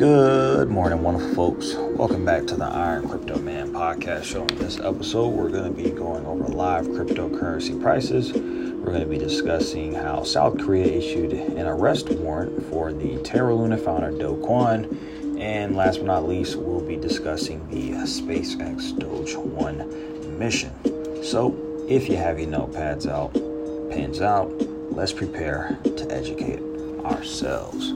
Good morning, wonderful folks. Welcome back to the Iron Crypto Man podcast show. In this episode, we're going to be going over live cryptocurrency prices. We're going to be discussing how South Korea issued an arrest warrant for the Terra Luna founder Do Kwon. And last but not least, we'll be discussing the SpaceX Doge 1 mission. So, if you have your notepads out, pens out, let's prepare to educate ourselves.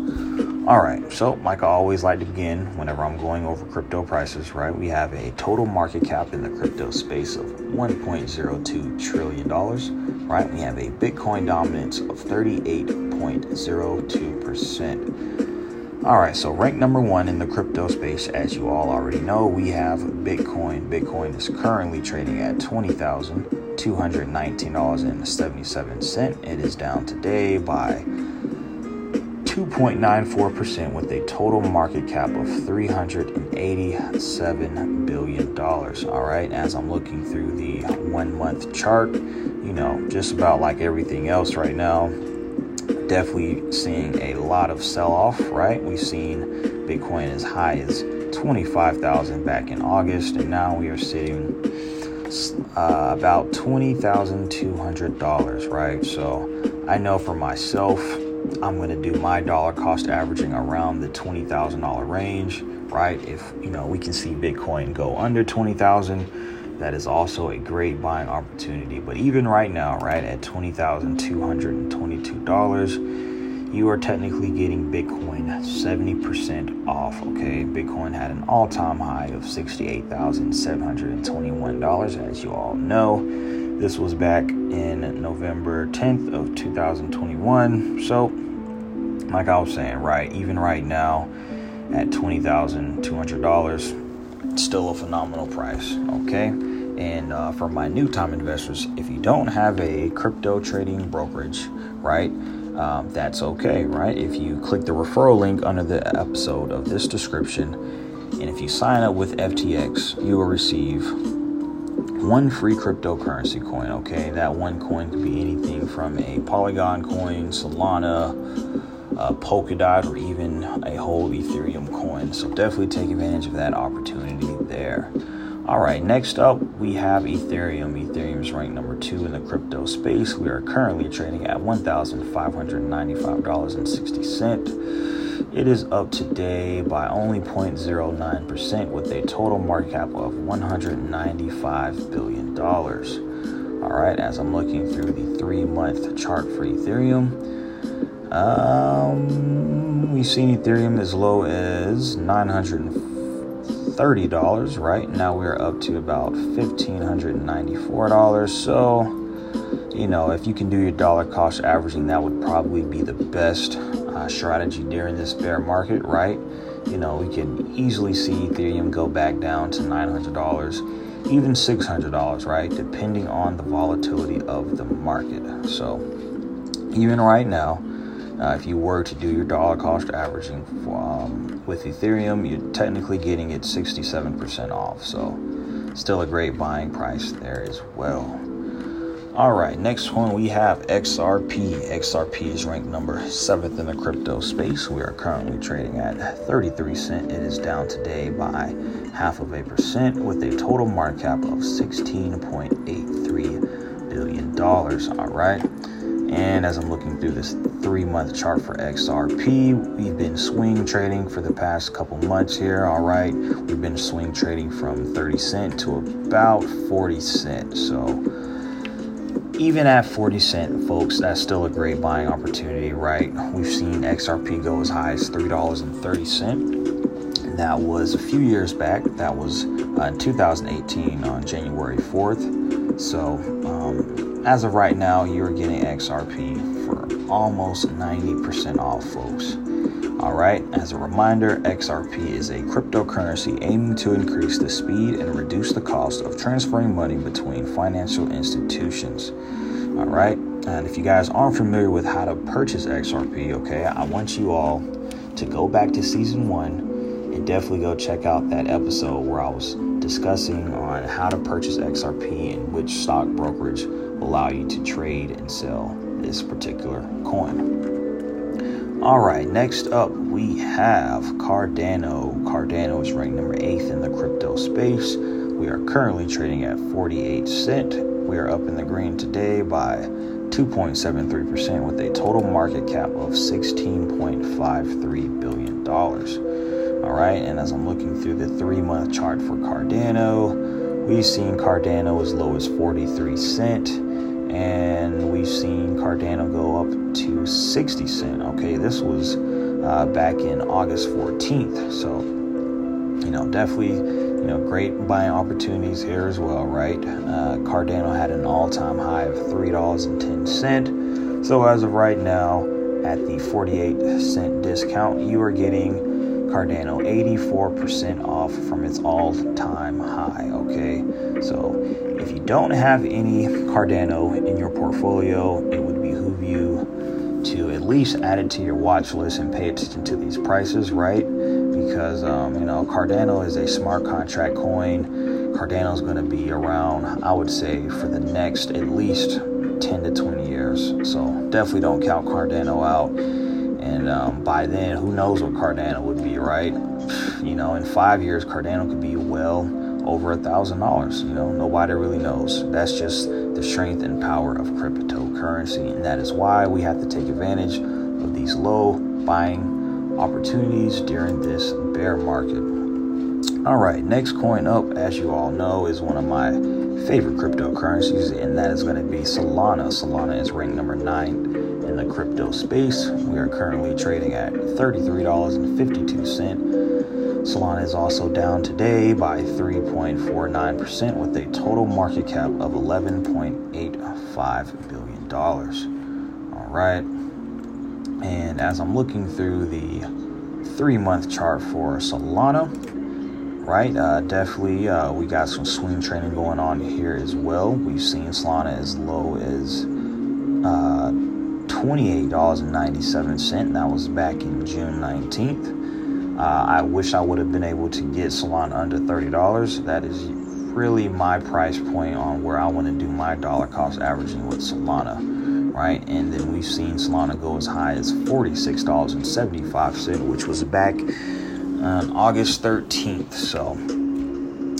All right, so like I always like to begin whenever I'm going over crypto prices, right? We have a total market cap in the crypto space of $1.02 trillion, right? We have a Bitcoin dominance of 38.02%. All right, so rank number one in the crypto space, as you all already know, we have Bitcoin. Bitcoin is currently trading at $20,219.77. It is down today by 2.94% with a total market cap of $387 billion. All right, as I'm looking through the one month chart, you know, just about like everything else right now, definitely seeing a lot of sell off, right? We've seen Bitcoin as high as 25,000 back in August, and now we are sitting uh, about $20,200, right? So I know for myself, I'm going to do my dollar cost averaging around the $20,000 range, right? If, you know, we can see Bitcoin go under 20,000, that is also a great buying opportunity. But even right now, right, at $20,222, you are technically getting Bitcoin 70% off, okay? Bitcoin had an all-time high of $68,721 as you all know. This was back in November 10th of 2021. So, like I was saying, right, even right now at $20,200, still a phenomenal price, okay? And uh, for my new time investors, if you don't have a crypto trading brokerage, right, um, that's okay, right? If you click the referral link under the episode of this description, and if you sign up with FTX, you will receive one free cryptocurrency coin, okay? That one coin could be anything from a Polygon coin, Solana, a Polkadot, or even a whole Ethereum coin. So definitely take advantage of that opportunity there. All right, next up we have Ethereum. Ethereum is ranked number two in the crypto space. We are currently trading at $1,595.60. It is up today by only 0.09% with a total market cap of $195 billion. All right, as I'm looking through the three month chart for Ethereum, um, we've seen Ethereum as low as $930, right? Now we're up to about $1,594. So, you know, if you can do your dollar cost averaging, that would probably be the best uh, strategy during this bear market, right? You know, we can easily see Ethereum go back down to $900, even $600, right? Depending on the volatility of the market. So, even right now, uh, if you were to do your dollar cost averaging um, with Ethereum, you're technically getting it 67% off. So, still a great buying price there as well. All right, next one we have XRP. XRP is ranked number seventh in the crypto space. We are currently trading at 33 cent. It is down today by half of a percent with a total market cap of 16.83 billion dollars. All right. And as I'm looking through this three month chart for XRP, we've been swing trading for the past couple months here. All right. We've been swing trading from 30 cent to about 40 cent. So, even at 40 cent, folks, that's still a great buying opportunity, right? We've seen XRP go as high as $3.30. That was a few years back. That was uh, in 2018 on January 4th. So, um, as of right now, you're getting XRP for almost 90% off, folks. All right, as a reminder, XRP is a cryptocurrency aiming to increase the speed and reduce the cost of transferring money between financial institutions. All right, and if you guys aren't familiar with how to purchase XRP, okay, I want you all to go back to season one and definitely go check out that episode where I was discussing on how to purchase XRP and which stock brokerage allow you to trade and sell this particular coin. All right, next up we have Cardano. Cardano is ranked number eighth in the crypto space. We are currently trading at 48 cent. We are up in the green today by 2.73% with a total market cap of $16.53 billion. All right, and as I'm looking through the three month chart for Cardano, we've seen Cardano as low as 43 cent, and we've seen Cardano go up to 60 cent. Okay, this was uh, back in August 14th, so you know, definitely, you know, great buying opportunities here as well, right? Uh, Cardano had an all-time high of three dollars and ten cent. So as of right now, at the 48 cent discount, you are getting Cardano 84% off from its all time high. Okay, so if you don't have any Cardano in your portfolio, it would behoove you to at least add it to your watch list and pay attention to these prices, right? Because, um, you know, Cardano is a smart contract coin. Cardano is going to be around, I would say, for the next at least 10 to 20 years. So definitely don't count Cardano out and um, by then, who knows what Cardano would be, right? You know, in five years, Cardano could be well over a thousand dollars. You know, nobody really knows. That's just the strength and power of cryptocurrency, and that is why we have to take advantage of these low buying opportunities during this bear market. All right, next coin up, as you all know, is one of my favorite cryptocurrencies, and that is going to be Solana. Solana is ranked number nine in the crypto space. We are currently trading at $33.52. Solana is also down today by 3.49% with a total market cap of $11.85 billion. All right. And as I'm looking through the three month chart for Solana, right? Uh, definitely, uh, we got some swing trading going on here as well. We've seen Solana as low as uh, $28.97. That was back in June 19th. Uh, I wish I would have been able to get Solana under $30. That is really my price point on where I want to do my dollar cost averaging with Solana, right? And then we've seen Solana go as high as $46.75, which was back on August 13th. So,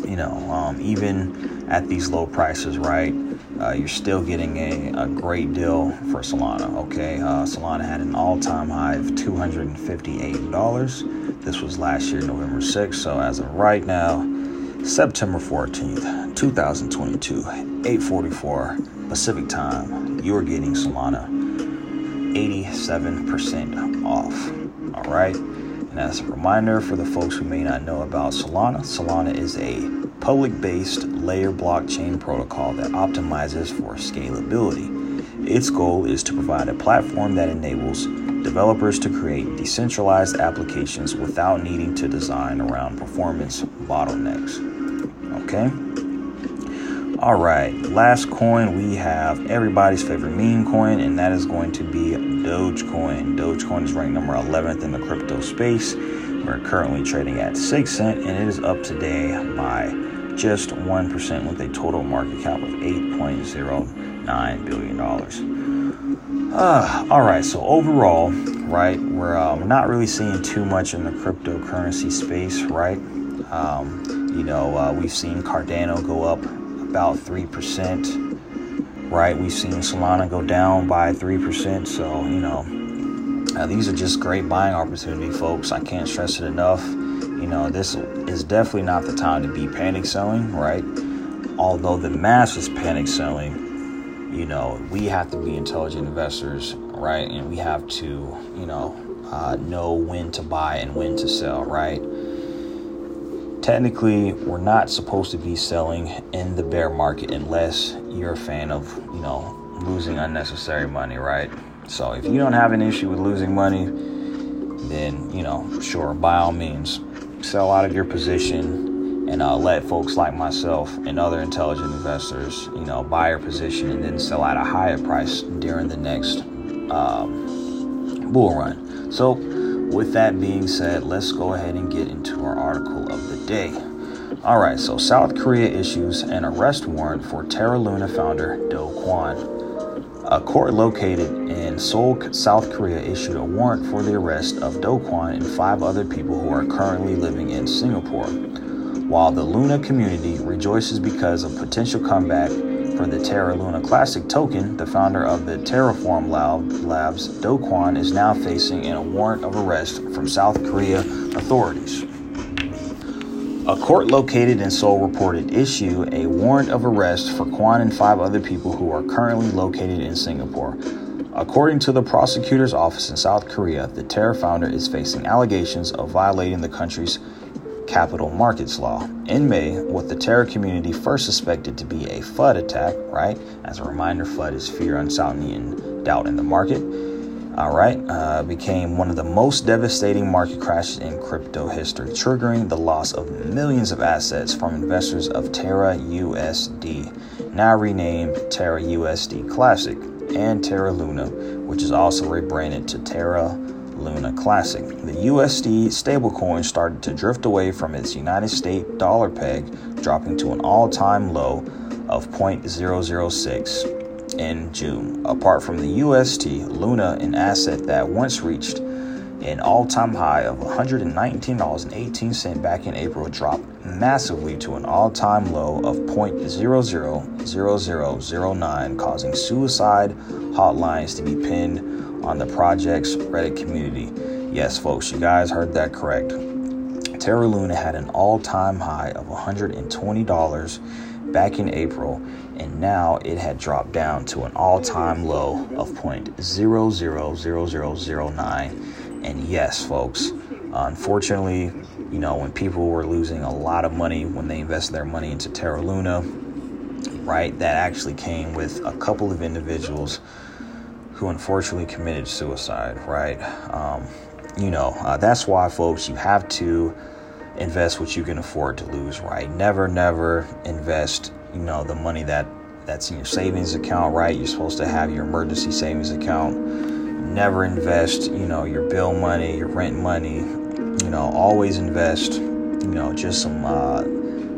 you know, um, even at these low prices, right? Uh, you're still getting a, a great deal for Solana. Okay, uh, Solana had an all time high of $258. This was last year, November 6th. So, as of right now, September 14th, 2022, 844 Pacific time, you're getting Solana 87% off. All right. And as a reminder for the folks who may not know about Solana, Solana is a public based layer blockchain protocol that optimizes for scalability. Its goal is to provide a platform that enables developers to create decentralized applications without needing to design around performance bottlenecks. Okay? All right, last coin we have everybody's favorite meme coin, and that is going to be Dogecoin. Dogecoin is ranked number 11th in the crypto space. We're currently trading at 6 cent, and it is up today by just 1% with a total market cap of $8.09 billion. Uh, all right, so overall, right, we're um, not really seeing too much in the cryptocurrency space, right? Um, you know, uh, we've seen Cardano go up about 3%, right? We've seen Solana go down by 3%. So, you know, uh, these are just great buying opportunity, folks. I can't stress it enough. You know, this is definitely not the time to be panic selling, right? Although the mass is panic selling, you know, we have to be intelligent investors, right? And we have to, you know, uh, know when to buy and when to sell, right? Technically we're not supposed to be selling in the bear market unless you're a fan of you know losing unnecessary money right? So if you don't have an issue with losing money then you know sure by all means sell out of your position and uh, let folks like myself and other intelligent investors you know buy your position and then sell at a higher price during the next um, bull run. So with that being said, let's go ahead and get into our article of the day. All right, so South Korea issues an arrest warrant for Terra Luna founder Do Kwon. A court located in Seoul, South Korea issued a warrant for the arrest of Do Kwon and five other people who are currently living in Singapore. While the Luna community rejoices because of potential comeback for the Terra Luna Classic token, the founder of the Terraform Labs, Do Kwon, is now facing a warrant of arrest from South Korea authorities. A court located in Seoul reported issue a warrant of arrest for Kwon and five other people who are currently located in Singapore. According to the prosecutor's office in South Korea, the Terra founder is facing allegations of violating the country's capital markets law. In May, what the Terra community first suspected to be a FUD attack, right? As a reminder, FUD is fear, uncertainty, and doubt in the market all right, uh, became one of the most devastating market crashes in crypto history, triggering the loss of millions of assets from investors of Terra USD, now renamed Terra USD Classic, and Terra Luna, which is also rebranded to Terra Luna Classic. The USD stablecoin started to drift away from its United States dollar peg, dropping to an all time low of 0.006 in June. Apart from the UST, Luna, an asset that once reached an all time high of $119.18 back in April, dropped massively to an all time low of 0.000009, causing suicide hotlines to be pinned on the project's Reddit community. Yes, folks, you guys heard that correct. Terra Luna had an all time high of $120 back in April, and now it had dropped down to an all time low of 0.000009. And yes, folks, unfortunately, you know, when people were losing a lot of money when they invested their money into Terra Luna, right, that actually came with a couple of individuals who unfortunately committed suicide, right? Um, you know, uh, that's why, folks, you have to invest what you can afford to lose, right? Never, never invest, you know, the money that that's in your savings account, right? You're supposed to have your emergency savings account. Never invest, you know, your bill money, your rent money. You know, always invest, you know, just some uh,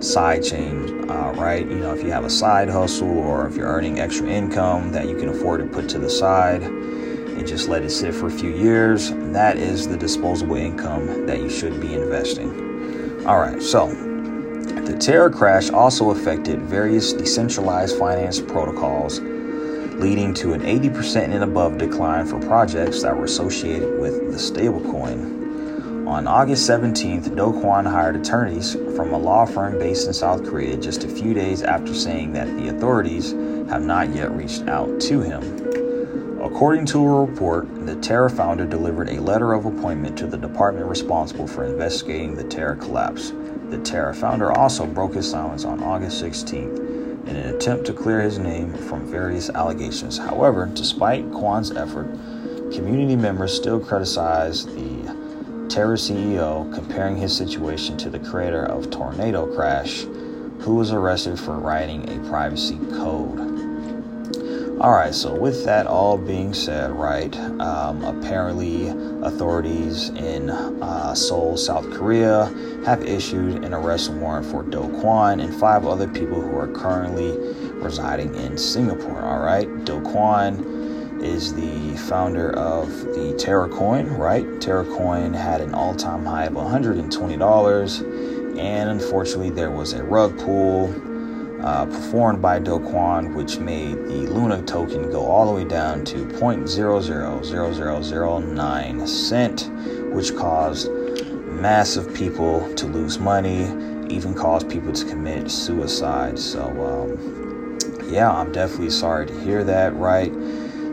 side change, uh, right? You know, if you have a side hustle or if you're earning extra income that you can afford to put to the side and just let it sit for a few years, that is the disposable income that you should be investing. All right, so the Terra crash also affected various decentralized finance protocols, leading to an 80% and above decline for projects that were associated with the stablecoin. On August 17th, Do Kwon hired attorneys from a law firm based in South Korea just a few days after saying that the authorities have not yet reached out to him. According to a report, the Terra founder delivered a letter of appointment to the department responsible for investigating the Terra collapse. The Terra founder also broke his silence on August 16th in an attempt to clear his name from various allegations. However, despite Kwon's effort, community members still criticize the Terra CEO, comparing his situation to the creator of Tornado Cash, who was arrested for writing a privacy code. All right, so with that all being said, right, um, apparently authorities in uh, Seoul, South Korea have issued an arrest warrant for Do Kwon and five other people who are currently residing in Singapore. All right, Do Kwon is the founder of the Terra Coin, right? Terra Coin had an all time high of $120, and unfortunately, there was a rug pull uh, performed by Do Kwon, which made the Luna token go all the way down to 0.000009 cent, which caused massive people to lose money, even caused people to commit suicide. So, um, yeah, I'm definitely sorry to hear that, right?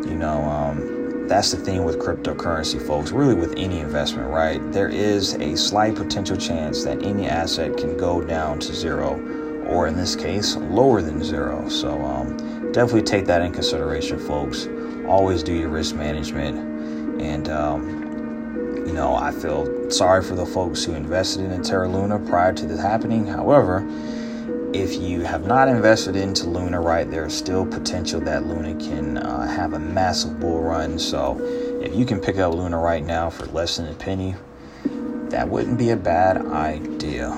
You know, um, that's the thing with cryptocurrency, folks, really with any investment, right? There is a slight potential chance that any asset can go down to zero or in this case, lower than zero. So um, definitely take that in consideration, folks. Always do your risk management. And, um, you know, I feel sorry for the folks who invested in Terra Luna prior to this happening. However, if you have not invested into Luna right, there's still potential that Luna can uh, have a massive bull run. So if you can pick up Luna right now for less than a penny, that wouldn't be a bad idea.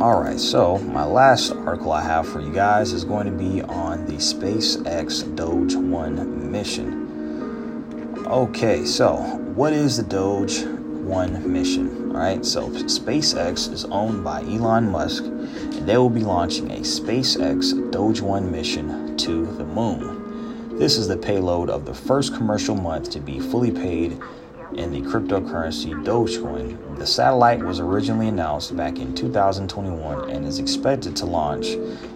All right, so my last article I have for you guys is going to be on the SpaceX Doge 1 mission. Okay, so what is the Doge 1 mission? All right, so SpaceX is owned by Elon Musk, and they will be launching a SpaceX Doge 1 mission to the moon. This is the payload of the first commercial month to be fully paid in the cryptocurrency Dogecoin. The satellite was originally announced back in 2021 and is expected to launch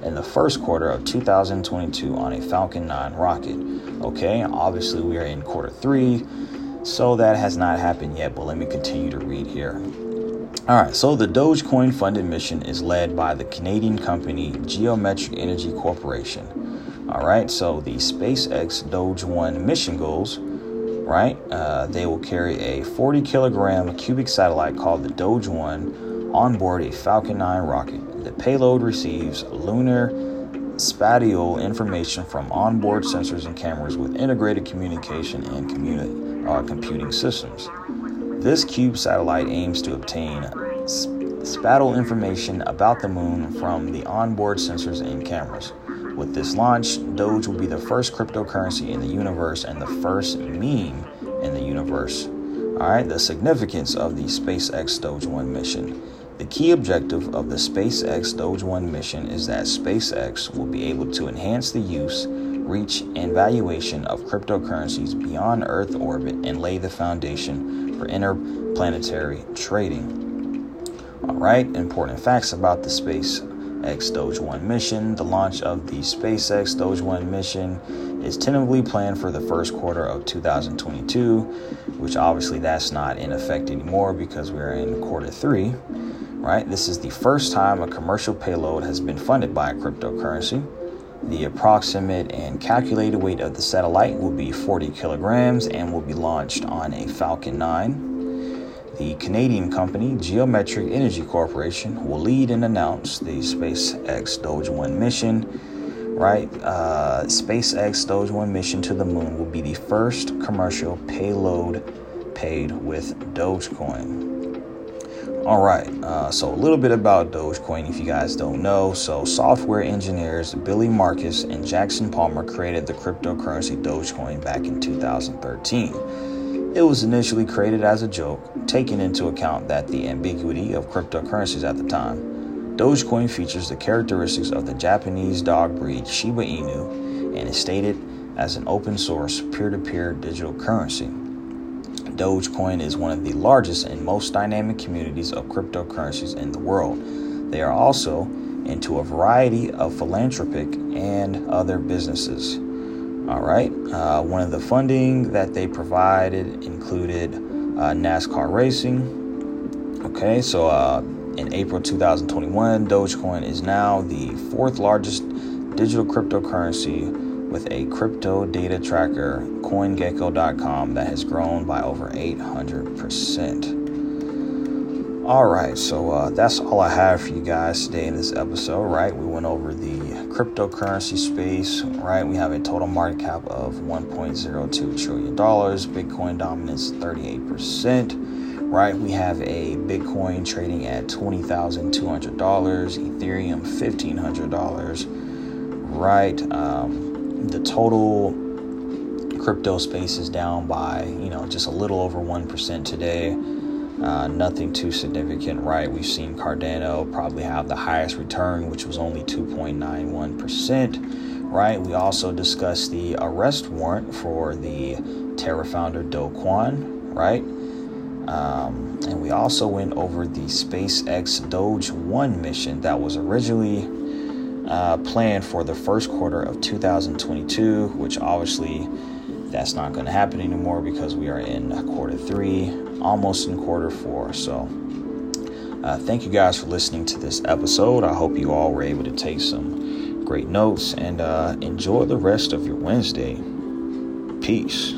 in the first quarter of 2022 on a Falcon 9 rocket. Okay, obviously we are in quarter three, so that has not happened yet, but let me continue to read here. All right, so the Dogecoin funded mission is led by the Canadian company Geometric Energy Corporation. All right, so the SpaceX Doge 1 mission goals right? Uh, they will carry a 40 kilogram cubic satellite called the Doge 1 on board a Falcon 9 rocket. The payload receives lunar spatial information from onboard sensors and cameras with integrated communication and communi- uh, computing systems. This cube satellite aims to obtain spatial information about the moon from the onboard sensors and cameras. With this launch, Doge will be the first cryptocurrency in the universe and the first meme in the universe. All right, the significance of the SpaceX Doge 1 mission. The key objective of the SpaceX Doge 1 mission is that SpaceX will be able to enhance the use, reach, and valuation of cryptocurrencies beyond Earth orbit and lay the foundation for interplanetary trading. All right, important facts about the space X Doge 1 mission. The launch of the SpaceX Doge 1 mission is tentatively planned for the first quarter of 2022, which obviously that's not in effect anymore because we're in quarter three, right? This is the first time a commercial payload has been funded by a cryptocurrency. The approximate and calculated weight of the satellite will be 40 kilograms and will be launched on a Falcon 9 the Canadian company Geometric Energy Corporation will lead and announce the SpaceX Doge 1 mission. Right, uh, SpaceX Doge 1 mission to the moon will be the first commercial payload paid with Dogecoin. All right, uh, so a little bit about Dogecoin if you guys don't know. So, software engineers Billy Markus and Jackson Palmer created the cryptocurrency Dogecoin back in 2013. It was initially created as a joke, taking into account that the ambiguity of cryptocurrencies at the time. Dogecoin features the characteristics of the Japanese dog breed Shiba Inu and is stated as an open source peer to peer digital currency. Dogecoin is one of the largest and most dynamic communities of cryptocurrencies in the world. They are also into a variety of philanthropic and other businesses. All right. Uh, one of the funding that they provided included uh, NASCAR racing. Okay, so uh, in April 2021, Dogecoin is now the fourth largest digital cryptocurrency with a crypto data tracker, CoinGecko.com, that has grown by over 800%. All right, so uh, that's all I have for you guys today in this episode, right? We went over the cryptocurrency space, right? We have a total market cap of $1.02 trillion, Bitcoin dominance 38%, right? We have a Bitcoin trading at $20,200, Ethereum $1,500, right? Um, the total crypto space is down by, you know, just a little over 1% today uh, nothing too significant, right? We've seen Cardano probably have the highest return, which was only 2.91%, right? We also discussed the arrest warrant for the Terra founder Do Kwon, right? Um, and we also went over the SpaceX Doge 1 mission that was originally uh, for the first quarter of 2022, which obviously that's not going to happen anymore because we are in quarter three, almost in quarter four. So, uh, thank you guys for listening to this episode. I hope you all were able to take some great notes and uh, enjoy the rest of your Wednesday. Peace.